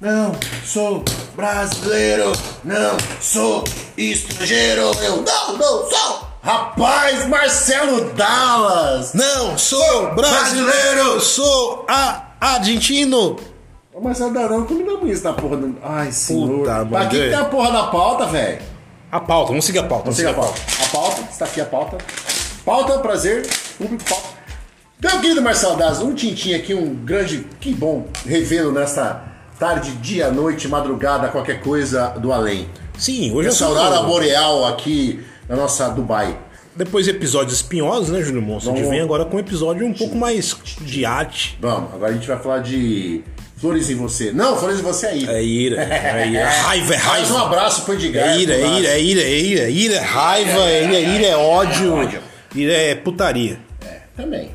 não sou brasileiro, não sou estrangeiro, eu não, não sou. Rapaz, Marcelo Dallas! Não, sou brasileiro, sou a argentino. Ô Marcelo Dallas, não combinamos isso na porra do. Ai, senhor. Puta, pra mano, que, que é. tem a porra da pauta, velho? A pauta, vamos seguir a pauta. Vamos seguir a pauta. A pauta, está aqui a pauta. Pauta, prazer, público, pauta. Meu querido Marcelo Dallas, um tintim aqui, um grande, que bom revê-lo nesta tarde, dia, noite, madrugada, qualquer coisa do além. Sim, hoje é Essa só aurora boreal aqui na nossa Dubai. Depois de episódios espinhosos, né, Júlio Monstro? A gente Vamos- vem agora com um episódio um pouco mais de arte. Vamos, agora a gente vai falar de Flores em Você. Não, Flores em Você é ira. É ira, é ira. Raiva, é Mais um raiva. abraço pro Edgar. É ira, é ira, é ira, é ira. Ira é raiva, é ira, ira é ódio. ódio. Ira é putaria. É, também.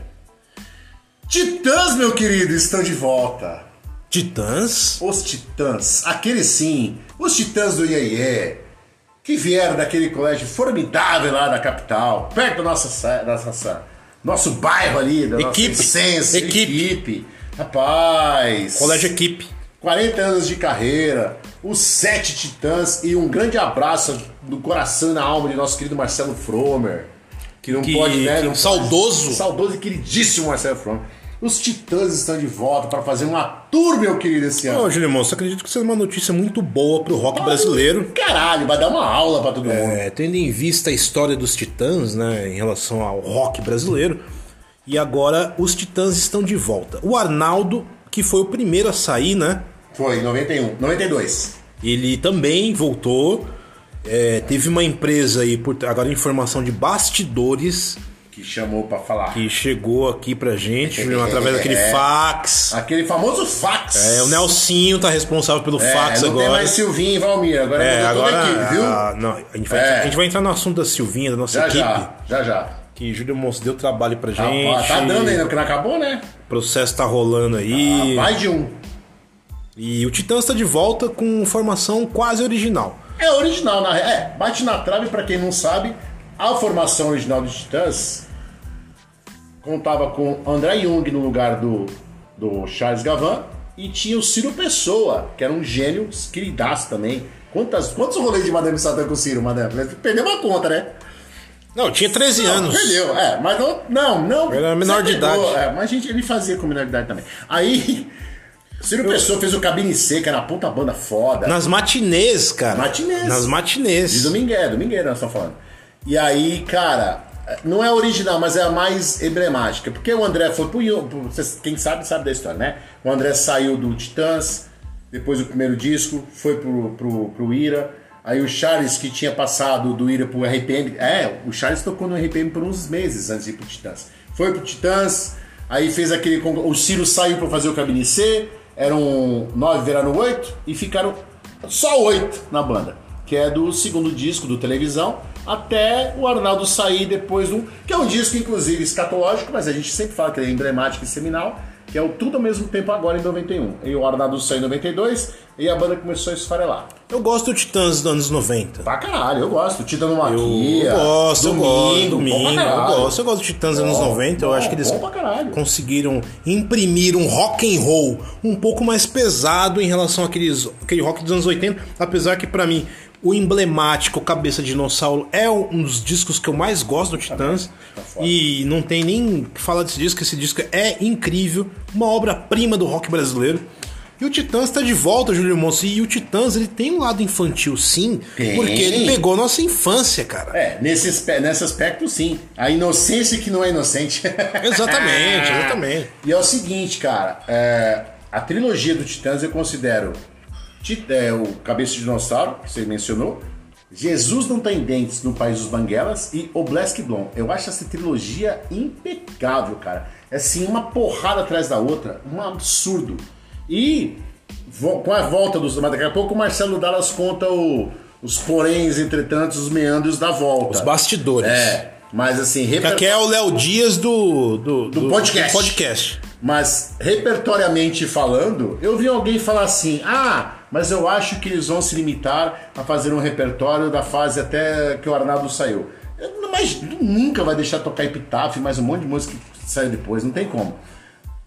Titãs, meu querido, estão de volta. Titãs? Os Titãs, aqueles sim, os Titãs do Iê que vieram daquele colégio formidável lá da capital, perto da nossa, nossa nosso bairro ali, da Equipe. nossa essência, Equipe. equipe. Rapaz, Colégio Equipe. 40 anos de carreira, os sete titãs e um grande abraço no coração e na alma de nosso querido Marcelo Fromer. Que não Que- pode, né? que não saudoso. pode- saudoso e queridíssimo Marcelo Fromer. Os titãs estão de volta para fazer uma tour, meu querido, esse ano. Ô, Júlio Monstro, acredito que isso é uma notícia muito boa pro rock brasileiro. Caralho, vai dar uma aula pra todo mundo. É, tendo em vista a história dos Titãs, né, em relação ao rock brasileiro. E agora os Titãs estão de volta. O Arnaldo, que foi o primeiro a sair, né? Foi, 91, 92. Ele também voltou. É, teve uma empresa aí, por, agora informação de bastidores, Que chamou pra falar. que chegou aqui pra gente, através daquele É. fax. Aquele famoso fax. É, o Nelsinho tá responsável pelo É, fax não agora. tem mais Silvinho e Valmir, agora É, agora. a equipe, viu? ah, não, a gente, vai, É. a gente vai entrar no assunto da Silvinha, da nossa já equipe. já, já já. Que Júlio Monstro deu trabalho pra Tá, gente. tá dando ainda, porque não acabou, né? O processo tá rolando aí. Mais de um. E o Titãs tá de volta com formação quase original. É original, na É, bate na trave pra quem não sabe. A formação original dos Titãs contava com André Jung no lugar do, do Charles Gavan e tinha o Ciro Pessoa, que era um gênio, queridaço também. Quantas, quantos rolês de Madame Satã com o Ciro, Madame? Perdeu uma conta, né? Não, eu tinha 13 anos. Perdeu, é, mas não. Não, não. Era menor de idade. É, mas a gente, ele fazia com menor de idade também. Aí, Ciro Pessoa fez o Cabine Seca na puta banda foda. Nas matinês, cara. Matinês. Nas matinês. De domingueira, domingueira nós estamos falando. E aí, cara, não é original, mas é a mais emblemática. Porque o André foi pro, pro- Quem sabe, sabe da história, né? O André saiu do Titãs, depois do primeiro disco, foi pro, pro, pro Ira. Aí o Charles, que tinha passado do Ira pro RPM. É, o Charles tocou no RPM por uns meses antes de ir pro Titãs. Foi pro Titãs, aí fez aquele. O Ciro saiu pra fazer o Cabine C, eram nove, viraram oito, e ficaram só oito na banda que é do segundo disco do televisão, até o Arnaldo sair depois do. que é um disco, inclusive, escatológico, mas a gente sempre fala que ele é emblemático e seminal, que é o Tudo ao mesmo tempo agora em 91. E o Arnaldo saiu em 92 e a banda começou a esfarelar. Eu gosto do Titãs dos anos 90. Pra caralho, eu gosto. Tita no Eu, Maquia. eu gosto, eu gosto. domingo, Domingo, eu gosto. Eu gosto do Titãs dos anos Bom, 90. Eu bom, acho que eles conseguiram imprimir um rock and roll um pouco mais pesado em relação àqueles, àquele rock dos anos 80. Apesar que, pra mim, o emblemático Cabeça de Dinossauro é um dos discos que eu mais gosto do Titãs. Tá e não tem nem que falar desse disco. Esse disco é incrível. Uma obra-prima do rock brasileiro. E o Titãs está de volta, Júlio Monsi. E o Titãs ele tem um lado infantil, sim, Tem. porque ele pegou nossa infância, cara. É, nesse, nesse aspecto, sim. A inocência que não é inocente. Exatamente, exatamente. E é o seguinte, cara, é, a trilogia do Titãs eu considero é, o Cabeça de Dinossauro, que você mencionou, Jesus Não Tem Dentes no País dos Banguelas e O Black Blonde. Eu acho essa trilogia impecável, cara. É assim, uma porrada atrás da outra, um absurdo. E com a volta dos. Mas daqui a pouco o Marcelo Dallas conta o- os poréns, entretanto, os meandros da volta. Os bastidores. É, mas assim, Que reper- aqui é o Léo Dias do, do, do- podcast. do podcast. Mas, repertoriamente falando, eu vi alguém falar assim: ah, mas eu acho que eles vão se limitar a fazer um repertório da fase até que o Arnaldo saiu. Mas nunca vai deixar tocar Epitáfio, mais um monte de música que saiu depois, não tem como.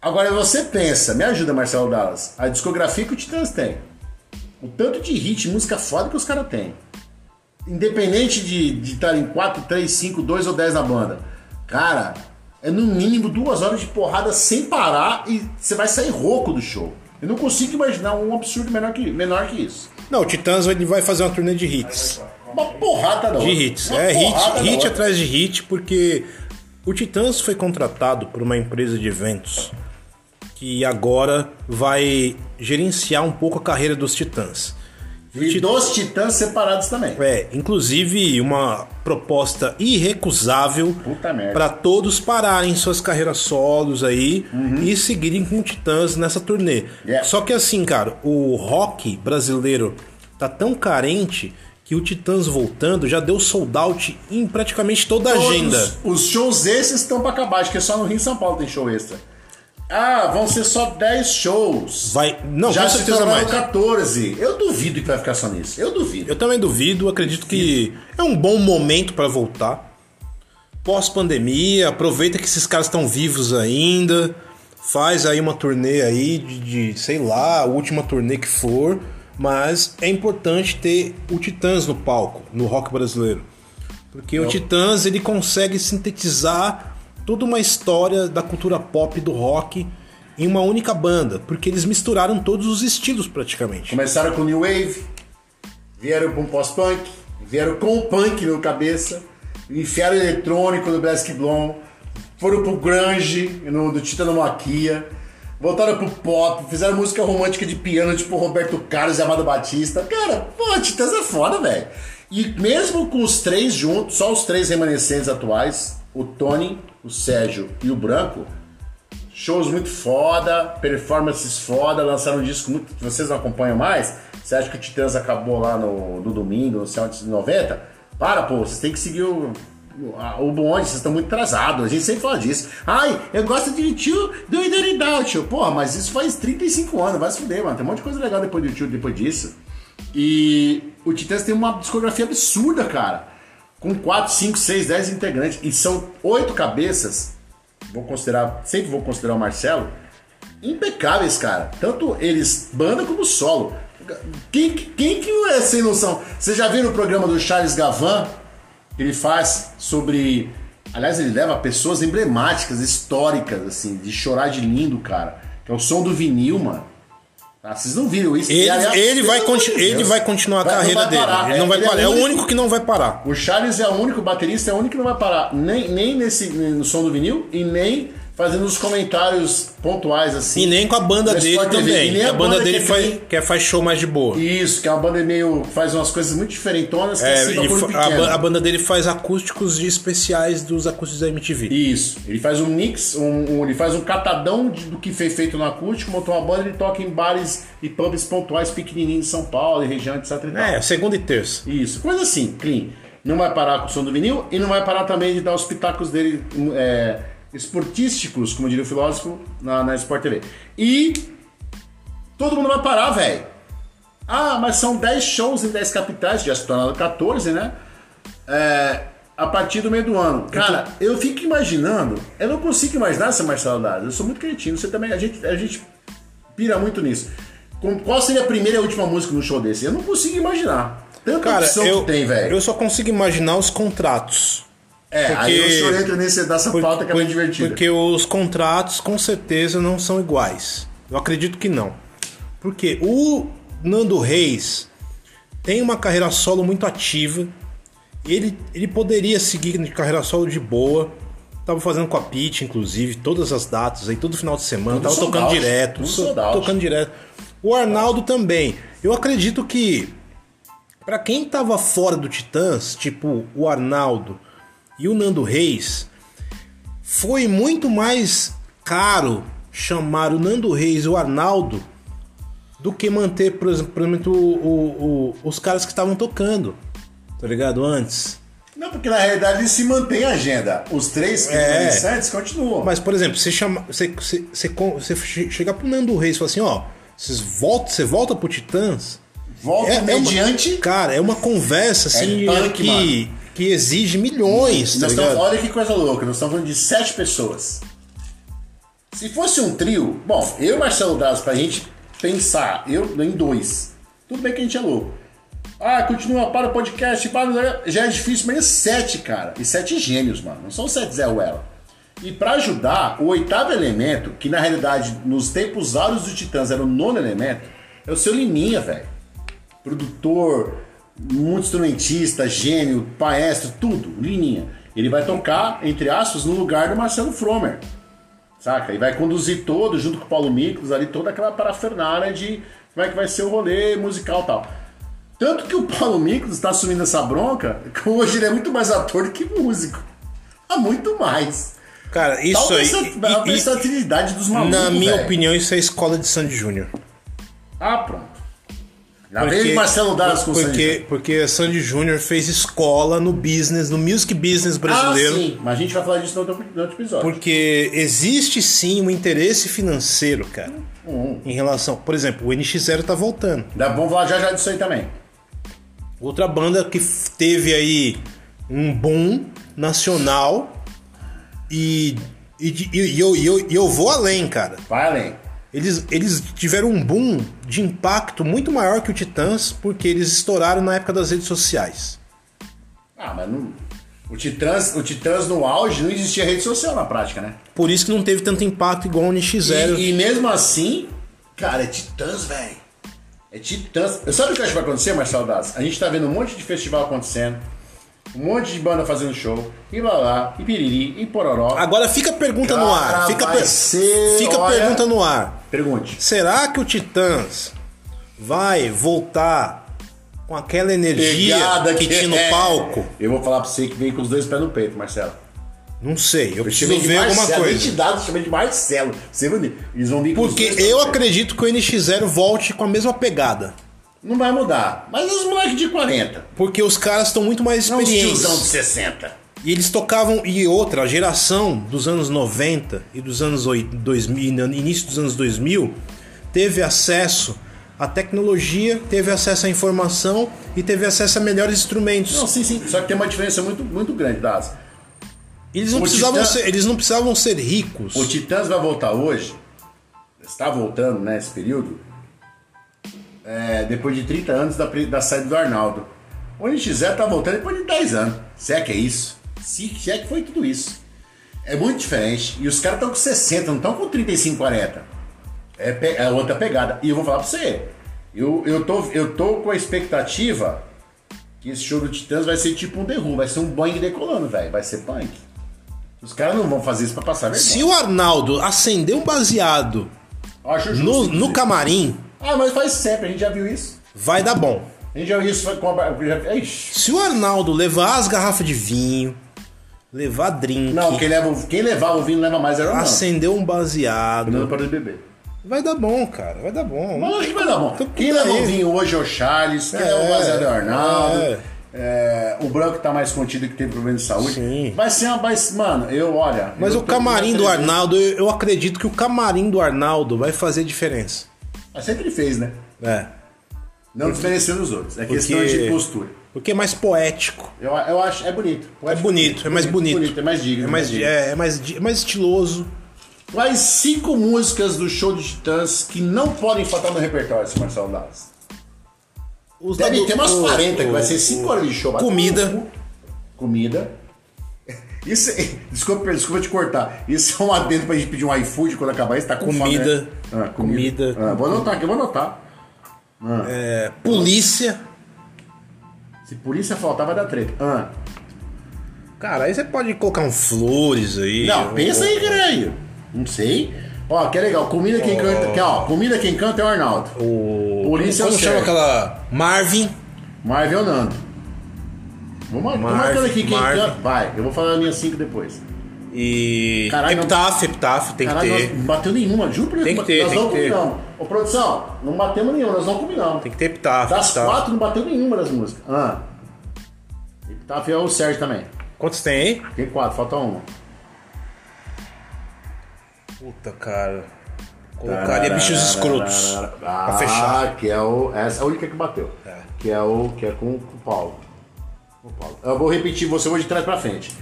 Agora você pensa, me ajuda, Marcelo Dallas, a discografia que o Titãs tem. O tanto de hit, música foda que os caras têm. Independente de estar em 4, 3, 5, 2 ou 10 na banda. Cara, é no mínimo duas horas de porrada sem parar e você vai sair rouco do show. Eu não consigo imaginar um absurdo menor que, menor que isso. Não, o Titãs vai fazer uma turnê de hits. Uma porrada não. De hits. É hit, hit atrás de hit, porque o Titãs foi contratado por uma empresa de eventos que agora vai gerenciar um pouco a carreira dos Titãs. E Tit... dos Titãs separados também. É, inclusive uma proposta irrecusável para todos pararem suas carreiras solos aí uhum. e seguirem com Titãs nessa turnê. Yeah. Só que assim, cara, o rock brasileiro tá tão carente que o Titãs voltando já deu sold out em praticamente toda a agenda. Os shows esses estão para acabar, acho que é só no Rio e São Paulo tem show extra. Ah, vão ser só 10 shows. Vai, não, Já com se certeza mais. 14. Eu duvido que vai ficar só nisso. Eu duvido. Eu também duvido, acredito que é um bom momento para voltar. Pós-pandemia, aproveita que esses caras estão vivos ainda. Faz aí uma turnê aí de, de, sei lá, a última turnê que for. Mas é importante ter o Titãs no palco, no rock brasileiro. Porque o Titãs ele consegue sintetizar toda uma história da cultura pop do rock em uma única banda, porque eles misturaram todos os estilos praticamente. Começaram com New Wave, vieram com pós-punk, vieram com o punk no cabeça, enfiaram eletrônico no Black Blonde, foram pro grunge no, do Titanomaquia, voltaram pro pop, fizeram música romântica de piano tipo Roberto Carlos e Amado Batista. Cara, pô, Titãs é foda, velho. E mesmo com os três juntos, só os três remanescentes atuais, o Tony, o Sérgio e o Branco, shows muito foda, performances foda, lançaram um disco muito que vocês não acompanham mais. Você acha que o Titãs acabou lá no, no domingo, no céu de 90? Para, pô, vocês têm que seguir o, o bonde, vocês estão muito atrasados. A gente sempre fala disso. Ai, eu gosto de tio do Idoridal, tio. Porra, mas isso faz 35 anos, vai se fuder, mano. Tem um monte de coisa legal depois do tio, depois disso. E o Titãs tem uma discografia absurda, cara com 4, 5, 6, 10 integrantes. E são oito cabeças, vou considerar, sempre vou considerar o Marcelo, impecáveis, cara. Tanto eles, banda como solo. Quem, quem que é sem noção? Você já viu no programa do Charles Gavan, ele faz sobre. Aliás, ele leva pessoas emblemáticas, históricas, assim, de chorar de lindo, cara. Que é o som do vinil, mano. Ah, vocês não viram isso. Ele, aliás, ele, vai, ele vai continuar a vai, carreira dele. Ele não vai parar. É, o, é o único que não vai parar. O Charles é o único baterista, é o único que não vai parar. Nem, nem nesse, no som do vinil e nem fazendo os comentários pontuais assim. E nem com a banda dele também. nem a, a banda, banda dele que, faz, que faz show mais de boa. Isso, que é uma banda meio. faz umas coisas muito diferentonas que é, assim, a, a, banda dele faz acústicos especiais dos acústicos da MTV. Isso. Ele faz um mix, um, um ele faz um catadão de, do que foi feito no acústico, montou uma banda, ele toca em bares e pubs pontuais pequenininhos de São Paulo, e região, etc. E é, segunda e terça. Isso. Coisa assim, clean. Não vai parar com o som do vinil e não vai parar também de dar os pitacos dele. É, esportísticos, como diria o filósofo, na, na Sport TV. E todo mundo vai parar, velho. Ah, mas são 10 shows em 10 capitais, já se tornaram 14, né? É, a partir do meio do ano. Cara, eu fico imaginando, eu não consigo imaginar essa Marcelo Dado. Eu sou muito cretino, você também, a gente, a gente pira muito nisso. Qual seria a primeira e a última música no show desse? Eu não consigo imaginar. Tanta Cara, opção eu, que tem, velho. Eu só consigo imaginar os contratos. É, porque, aí o senhor entra nesse, dessa por, pauta que é bem divertida. Porque os contratos com certeza não são iguais. Eu acredito que não. Porque o Nando Reis tem uma carreira solo muito ativa. Ele, ele poderia seguir de carreira solo de boa. Tava fazendo com a Pete, inclusive, todas as datas aí, todo final de semana. Tudo tava tocando direto. Tocando direto. O Arnaldo também. Eu acredito que para quem tava fora do Titãs, tipo o Arnaldo, e o Nando Reis, foi muito mais caro chamar o Nando Reis e o Arnaldo do que manter, por exemplo, o, o, os caras que estavam tocando, tá ligado? Antes. Não, porque na realidade eles se mantém a agenda. Os três que é. antes continuam. Mas, por exemplo, você, chama, você, você, você, você chegar pro Nando Reis e falar assim, ó, vocês voltam, você volta pro Titãs. Volta é, mediante. É uma, cara, é uma conversa assim é punk, que. Mano que exige milhões. Tá estamos, olha que coisa louca, nós estamos falando de sete pessoas. Se fosse um trio, bom, eu e Marcelo Daz, pra gente pensar, eu em dois. Tudo bem que a gente é louco. Ah, continua para o podcast, para, já é difícil, mas é sete, cara. E sete gênios, mano. Não são sete Zé Ruela. E para ajudar, o oitavo elemento, que na realidade nos tempos áureos do Titãs era o nono elemento, é o seu Liminha, velho. Produtor, muito instrumentista, gênio, maestro, tudo, Liminha. Ele vai tocar, entre aspas, no lugar do Marcelo Fromer. Saca? E vai conduzir todo, junto com o Paulo Miklos, ali toda aquela parafernália de como é que vai ser o rolê musical e tal. Tanto que o Paulo Miklos está assumindo essa bronca, que hoje ele é muito mais ator do que músico. Há muito mais. Cara, isso aí. a, a versatilidade dos malucos. na minha velho. opinião, isso é escola de Sandy Júnior. Ah, pronto. Já veio Marcelo Daras com porque, porque Sandy Júnior fez escola no business, no music business brasileiro. Ah, sim. Mas a gente vai falar disso no outro, no outro episódio. Porque existe sim um interesse financeiro, cara, Hum. em relação. Por exemplo, o NX0 tá voltando. Dá- Vamos falar já já disso aí também. Outra banda que teve aí um boom nacional e, e, de- e- e eu, e eu, e eu vou além, cara. Vai além. Eles, eles tiveram um boom de impacto muito maior que o Titãs porque eles estouraram na época das redes sociais. Ah, mas não. O Titãs, o Titãs no auge não existia rede social na prática, né? Por isso que não teve tanto impacto igual o NX0. E, e mesmo assim, cara, é Titãs, velho. É Titãs. Eu sabe o que acho que vai acontecer, Marcelo Das? A gente tá vendo um monte de festival acontecendo, um monte de banda fazendo show, e lá lá, e piriri, e pororó. Agora fica a pergunta no ar. Cara, Fica, per- ser, fica olha- pergunta no ar. Pergunte. Será que o Titãs vai voltar com aquela energia Pegada que tinha no é. palco? Eu vou falar pra você que vem com os dois pés no peito, Marcelo. Não sei, eu Eu preciso ver alguma Marcelo, coisa. entidade, eu chamei de Marcelo. Você vai ver. Eles vão vir com os Porque dois pés eu no acredito que o NX0 volte com a mesma pegada. Não vai mudar. Mas os moleques de 40. Porque os caras estão muito mais Não os experientes. de 60. E eles tocavam, e outra, a geração dos anos 90 e dos anos oi- 2000, início dos anos 2000, teve acesso à tecnologia, teve acesso à informação e teve acesso a melhores instrumentos. Não, sim, sim. Só que tem uma diferença muito, muito grande, Das. Eles não, O precisavam Titã- ser, eles não precisavam ser ricos. O Titãs vai voltar hoje. Está voltando nesse período. é, depois de 30 anos da, da saída do Arnaldo. O NX0 tá voltando depois de 10 anos. Se é que é isso. Se, é que foi tudo isso. É muito diferente. E os caras estão com 60, não estão com 35, 40. É, é outra pegada. E eu vou falar pra você. Eu, eu, tô, eu tô com a expectativa que esse show do Titãs vai ser tipo um derrubo. Vai ser um Boeing decolando, velho. Vai ser punk. Os caras não vão fazer isso pra passar vergonha. Se o Arnaldo acender um baseado Acho no, no camarim, Ah, mas faz sempre, a gente já viu isso. vai dar bom. A gente já viu isso com a. Ixi. Se o Arnaldo levar as garrafas de vinho, levar drink, Não, quem, leva, quem levava o vinho leva mais era o acender um baseado, Não para de beber. vai dar bom, cara, vai dar bom. Mas acho que vai dar bom. Quem leva o vinho hoje é o Charles, quem É, leva o baseado é o Arnaldo. é. É, o branco tá mais contido que tem problema de saúde. Sim. Vai ser uma. Vai, mano, eu, olha. Mas eu o camarim do Arnaldo, eu, eu acredito que o camarim do Arnaldo vai fazer diferença. Mas sempre fez, né? É. Não desmerecendo os outros. É questão Porque- de postura. Porque é mais poético. Eu, eu acho. É bonito. É acho bonito, é mais bonito. É mais digno. É mais, digno. é, é mais, é mais estiloso. Quais cinco músicas do show de Titãs que não podem faltar no repertório, seu Marcelo Dallas? Os Deve ter umas o- 40, que vai o- ser 5 horas de show. Comida. Comida. Isso, é- desculpa, desculpa te cortar. Isso é um adendo pra gente pedir um iFood quando acabar isso. Tá com Comida. fome, né? Ah, Comida. Ah, vou anotar aqui, vou anotar. é, polícia. Se polícia faltar, vai dar treta. Ah. Cara, aí você pode colocar um flores aí. Não, pensa aí, caralho. Não sei. Ó, que é legal. Comida quem canta. Que, ó, comida quem canta é o Arnaldo. O. Polícia como é o chama aquela. Marvin. Marvel Nando. Vou mar- tô Marvin, marcando aqui quem Marvin. canta. Vai, eu vou falar a minha 5 depois. E. Caralho, não- Epitáfio, Epitáfio, tem que Caralho, ter. nós não bateu nenhuma, juro Deus. Tem que ter, nós tem não que ter. combinamos. Ô, produção, não batemos nenhuma, nós não combinamos. Tem que ter Epitáfio. Das quatro, não bateu nenhuma das músicas. Ah. Epitáfio é o Sérgio também. Quantos tem aí? Tem quatro, falta uma. Puta, cara. Colocaria bichos escrotos. Ah, Pra fechar. que é o. Essa é a única que bateu. É. Que é o. Que é com, com o Paulo. O Paulo. Eu vou repetir, você vou de trás pra frente.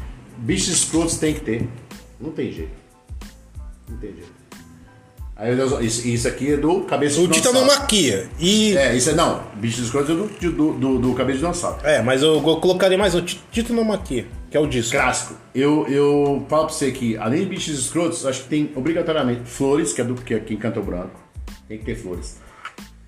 Bichos escrotos tem que ter. Não tem jeito. Não tem jeito. Aí isso, isso aqui é do Cabeça O de Dinossauro. Titanomaquia. E. É. É, isso é não. Bicho dos Escrotos é do, do, do, do Cabeça de Dinossauro. mas eu, eu colocaria mais o Ti- Titanomaquia, que é o disco. Clássico. Eu, eu falo pra você que, além de bichos escrotos, acho que tem obrigatoriamente flores, que é do que é quem canta o branco. Tem que ter flores.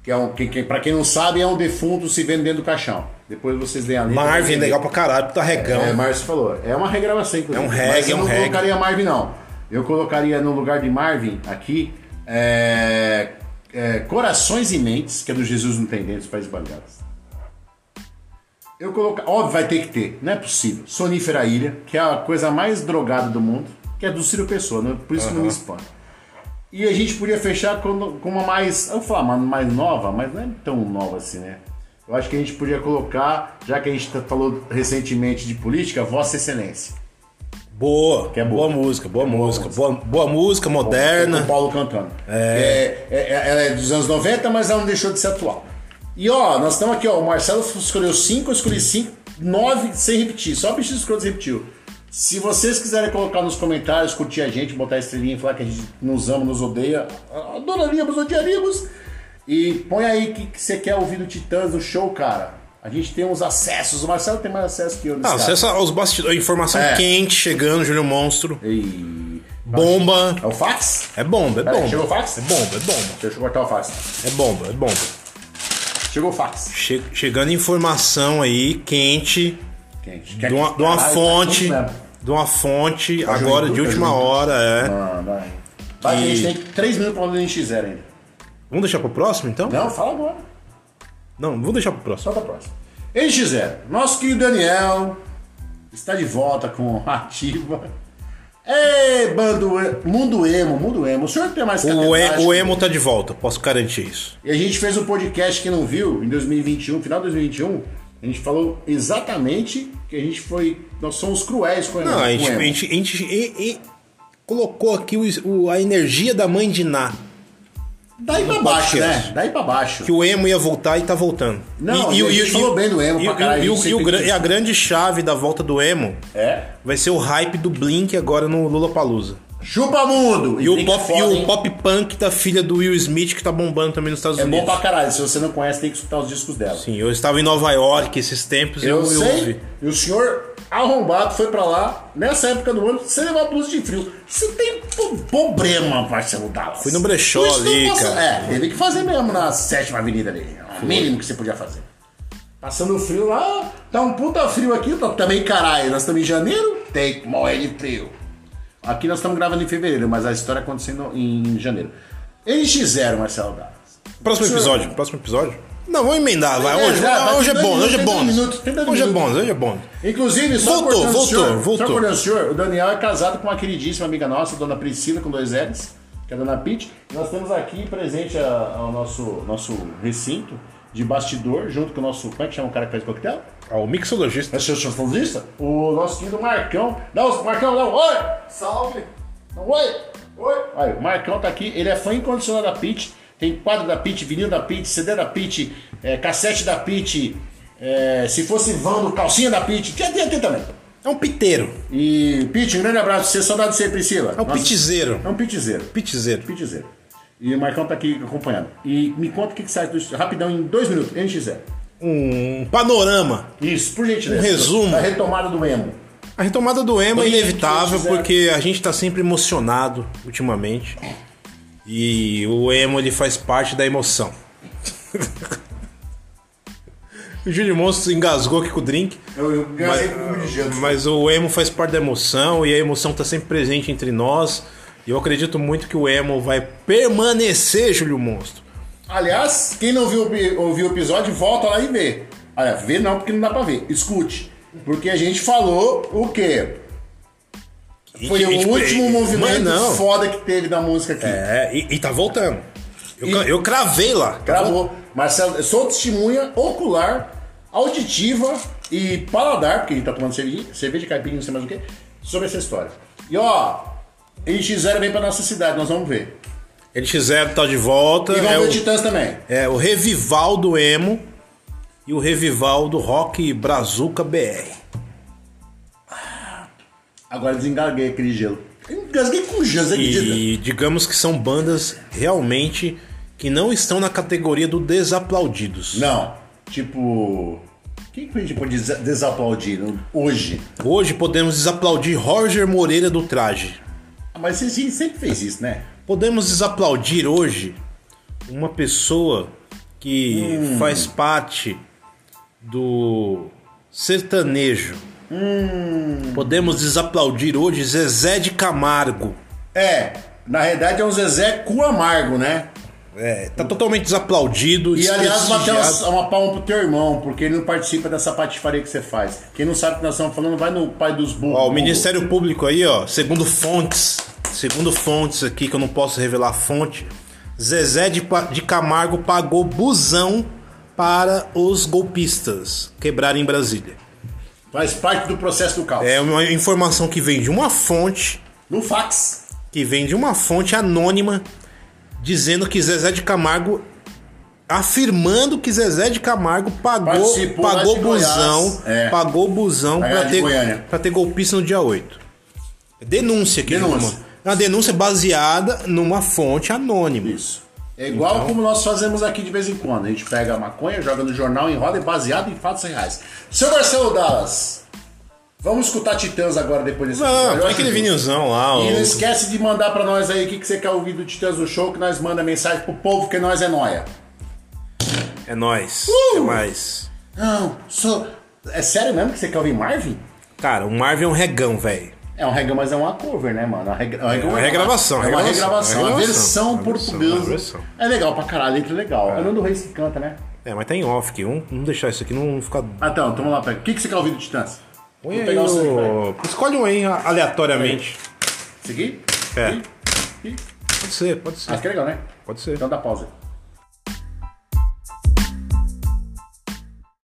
Que é um, que, que, pra quem não sabe, é um defunto se vendo dentro do caixão. Depois vocês veem ali. Marvin, legal pra caralho, puta regão. É, Márcio falou. É uma regravação, inclusive. É um reggae, eu é um não reggae. colocaria Marvin, não. Eu colocaria no lugar de Marvin, aqui, é, é, Corações e Mentes, que é do Jesus Não Tem Dentes, País Bangadas. Eu colocar. Óbvio, vai ter que ter. Não é possível. Sonífera Ilha, que é a coisa mais drogada do mundo, que é do Ciro Pessoa, né? por isso que não me espanta. E a gente podia fechar com, com uma mais. Eu vou falar, mais nova, mas não é tão nova assim, né? Eu acho que a gente podia colocar, já que a gente tá- falou recentemente de política, Vossa Excelência. Boa, Que é boa. boa música, boa boa música. música. Boa, boa música, Com moderna. o Paulo cantando. É. é- é- ela é dos anos 90, mas ela não deixou de ser atual. E ó, nós estamos aqui, ó. O Marcelo escolheu 5, eu escolhi 5, 9 sem repetir. Só o Bicho Escrotos repetiu. Se vocês quiserem colocar nos comentários, curtir a gente, botar estrelinha e falar que a gente nos ama, nos odeia, adoraríamos, odiaríamos. E põe aí que, que você quer ouvir do Titãs no show, cara. A gente tem uns acessos. O Marcelo tem mais acesso que eu nesse Ah, cara. acessa aos bastidores, informação É. quente chegando, Júlio Monstro. E... Bomba. É o fax? É bomba, é bomba. chegou o fax? É bomba, é bomba. Deixa eu cortar o fax. É bomba, é bomba. Chegou o fax. Che- chegando informação aí, quente, Quente. de uma, de uma Caralho, fonte, tá de uma fonte, Tá agora de tá última juventude. hora, é. Mano, vai. Vai, E- a gente tem 3 minutos pra do NX0 ainda. Vamos deixar pro próximo, então? Não, fala agora. Não, vamos deixar pro próximo. Só pra próxima. NX0. Nosso querido Daniel está de volta com Ativa. Ei, bando, mundo emo, mundo emo. O senhor tem mais O, e, o emo tá de volta, posso garantir isso. E a gente fez um podcast que não viu em 2021, final de 2021. A gente falou exatamente que a gente foi. Nós somos cruéis com, Não, a gente, com a gente, a gente e- e colocou aqui o, o- a energia da mãe de Ná. Daí pra baixo, né? Daí pra baixo. Que o emo ia voltar e tá voltando. Não, e, a gente falou bem do emo e, pra caralho, e, a o- gente e o e a grande chave da volta do emo É. vai ser o hype do Blink agora no Lollapalooza. Chupa mundo! E o, Blink é pop, foda, e o pop punk da filha do Will Smith que tá bombando também nos Estados É bom Unidos. pra caralho. Se você não conhece, tem que escutar os discos dela. Sim, eu estava em Nova York esses tempos e Eu, eu, sei. ouvi. E o senhor arrombado foi pra lá, nessa época do ano, sem levar blusa de frio. Você tem problema, Marcelo Dallas. Fui no brechó ali, posso- cara. É, teve que fazer mesmo na sétima avenida ali. É o mínimo que você podia fazer. Passando frio lá, tá um puta frio aqui, tá também caralho. Nós estamos em janeiro, tem que morrer de frio. Aqui nós estamos gravando em fevereiro, mas a história acontecendo em janeiro. NX0, Marcelo Dallas. Próximo episódio, próximo episódio. Não, vamos emendar, vai. Hoje, já, vai, hoje é bom, hoje é bom. Hoje é bom, hoje é bom. Inclusive, só Voltou, o voltou, senhor, voltou. Só o senhor, o Daniel é casado com uma queridíssima amiga nossa, dona Priscila, com dois L's, que é a dona Pete. Nós temos aqui presente a- ao nosso, nosso recinto de bastidor, junto com o nosso. Como é que chama o cara que faz coquetel? Ah, o mixologista. É o seu chanfronista? O nosso querido Marcão. Os, Marcão, um oi! Salve! Um oi! Oi! Aí, o Marcão tá aqui, ele é fã incondicional da Pete. Tem quadro da Pete, vinil da Pete, CD da Pete, é, cassete da Pete. é, se fosse Vando, calcinha da Pete. Tinha, tinha, tinha também. É um piteiro. E, Pete, um grande abraço você, saudade de você, Priscila. É um pitizeiro. É um pitizeiro. Pitizeiro. Pitizeiro. E o Marcão tá aqui acompanhando. E me conta o que, que sai do rapidão em dois minutos, NX0. Um panorama. Isso, por gentileza. Um resumo. Da retomada do emo. A retomada do emo é inevitável porque a gente tá sempre emocionado ultimamente. E o emo ele faz parte da emoção. o Júlio Monstro engasgou aqui com o drink. Eu, eu Mas, mas o emo faz parte da emoção e a emoção tá sempre presente entre nós. E eu acredito muito que o emo vai permanecer, Júlio Monstro. Aliás, quem não viu, ouviu o episódio, volta lá e vê. Olha, vê não, porque não dá pra ver. Escute. Porque a gente falou o quê? Foi E- e- o último e- movimento foda que teve da música aqui. É, e, tá voltando. Eu, eu cravei lá. Gravou. Marcelo, eu sou testemunha ocular, auditiva e paladar, porque a gente tá tomando cerveja, cerveja caipirinha, não sei mais o que, sobre essa história. E ó, NX0 vem pra nossa cidade, nós vamos ver. NX0 tá de volta. E vamos É ver o Titãs também. é o revival do emo e o revival do rock Brazuca BR. Agora desengarguei aquele gelo. Engasguei com Jans, acredita? E digamos que são bandas realmente que não estão na categoria do desaplaudidos. Não, tipo. Quem que a gente pode des- desaplaudir hoje? Hoje podemos desaplaudir Roger Moreira do Traje. Mas a gente sempre fez isso, né? Podemos desaplaudir hoje uma pessoa que Hum. faz parte do sertanejo. Hum. Podemos desaplaudir hoje Zezé de Camargo. É, na realidade é um Zezé com amargo, né? É, tá totalmente desaplaudido. E aliás, desprestigiado. uma, uma palma pro teu irmão, porque ele não participa dessa patifaria que você faz. Quem não sabe o que nós estamos falando, vai no pai dos burros. Ó, o Ministério Público aí, ó, segundo fontes, segundo fontes aqui que eu não posso revelar a fonte, Zezé de, de Camargo pagou busão para os golpistas quebrarem Brasília. Faz parte do processo do caos. É uma informação que vem de uma fonte, No fax. que vem de uma fonte anônima, dizendo que Zezé de Camargo afirmando que Zezé de Camargo pagou Participou pagou busão, É. pagou busão para ter para ter golpista no dia 8. Denúncia aqui, Denúncia. É uma denúncia baseada numa fonte anônima. Isso. É igual Então- como nós fazemos aqui de vez em quando. A gente pega a maconha, joga no jornal, enrola e baseado em fatos reais. Seu Marcelo Dallas, vamos escutar Titãs agora depois desse Não, tem aquele vinilzão lá. E não esquece de mandar pra nós aí o que, que você quer ouvir do Titãs do Show, que nós manda mensagem pro povo, que nós é nóia. É nóis. Uh! É mais. Não, sou... É sério mesmo que você quer ouvir Marvin? Cara, o Marvin é um regão, velho. É um reggae, mas é uma cover, né, mano? A reg... a reggae uma regravação, É uma regravação, regravação, uma regravação, versão portuguesa. É legal pra caralho, letra é legal. É o Nando Reis que canta, né? É, mas tá em off aqui. Vamos, vamos deixar isso aqui não ficar. Ah, então, então vamos lá, pega. O que, que você quer ouvir do Titãs? Põe aí o. Escolhe um aí aleatoriamente. Aqui? É. Ih. Pode ser, pode ser. Ah, que legal, né? Pode ser. Então dá pausa.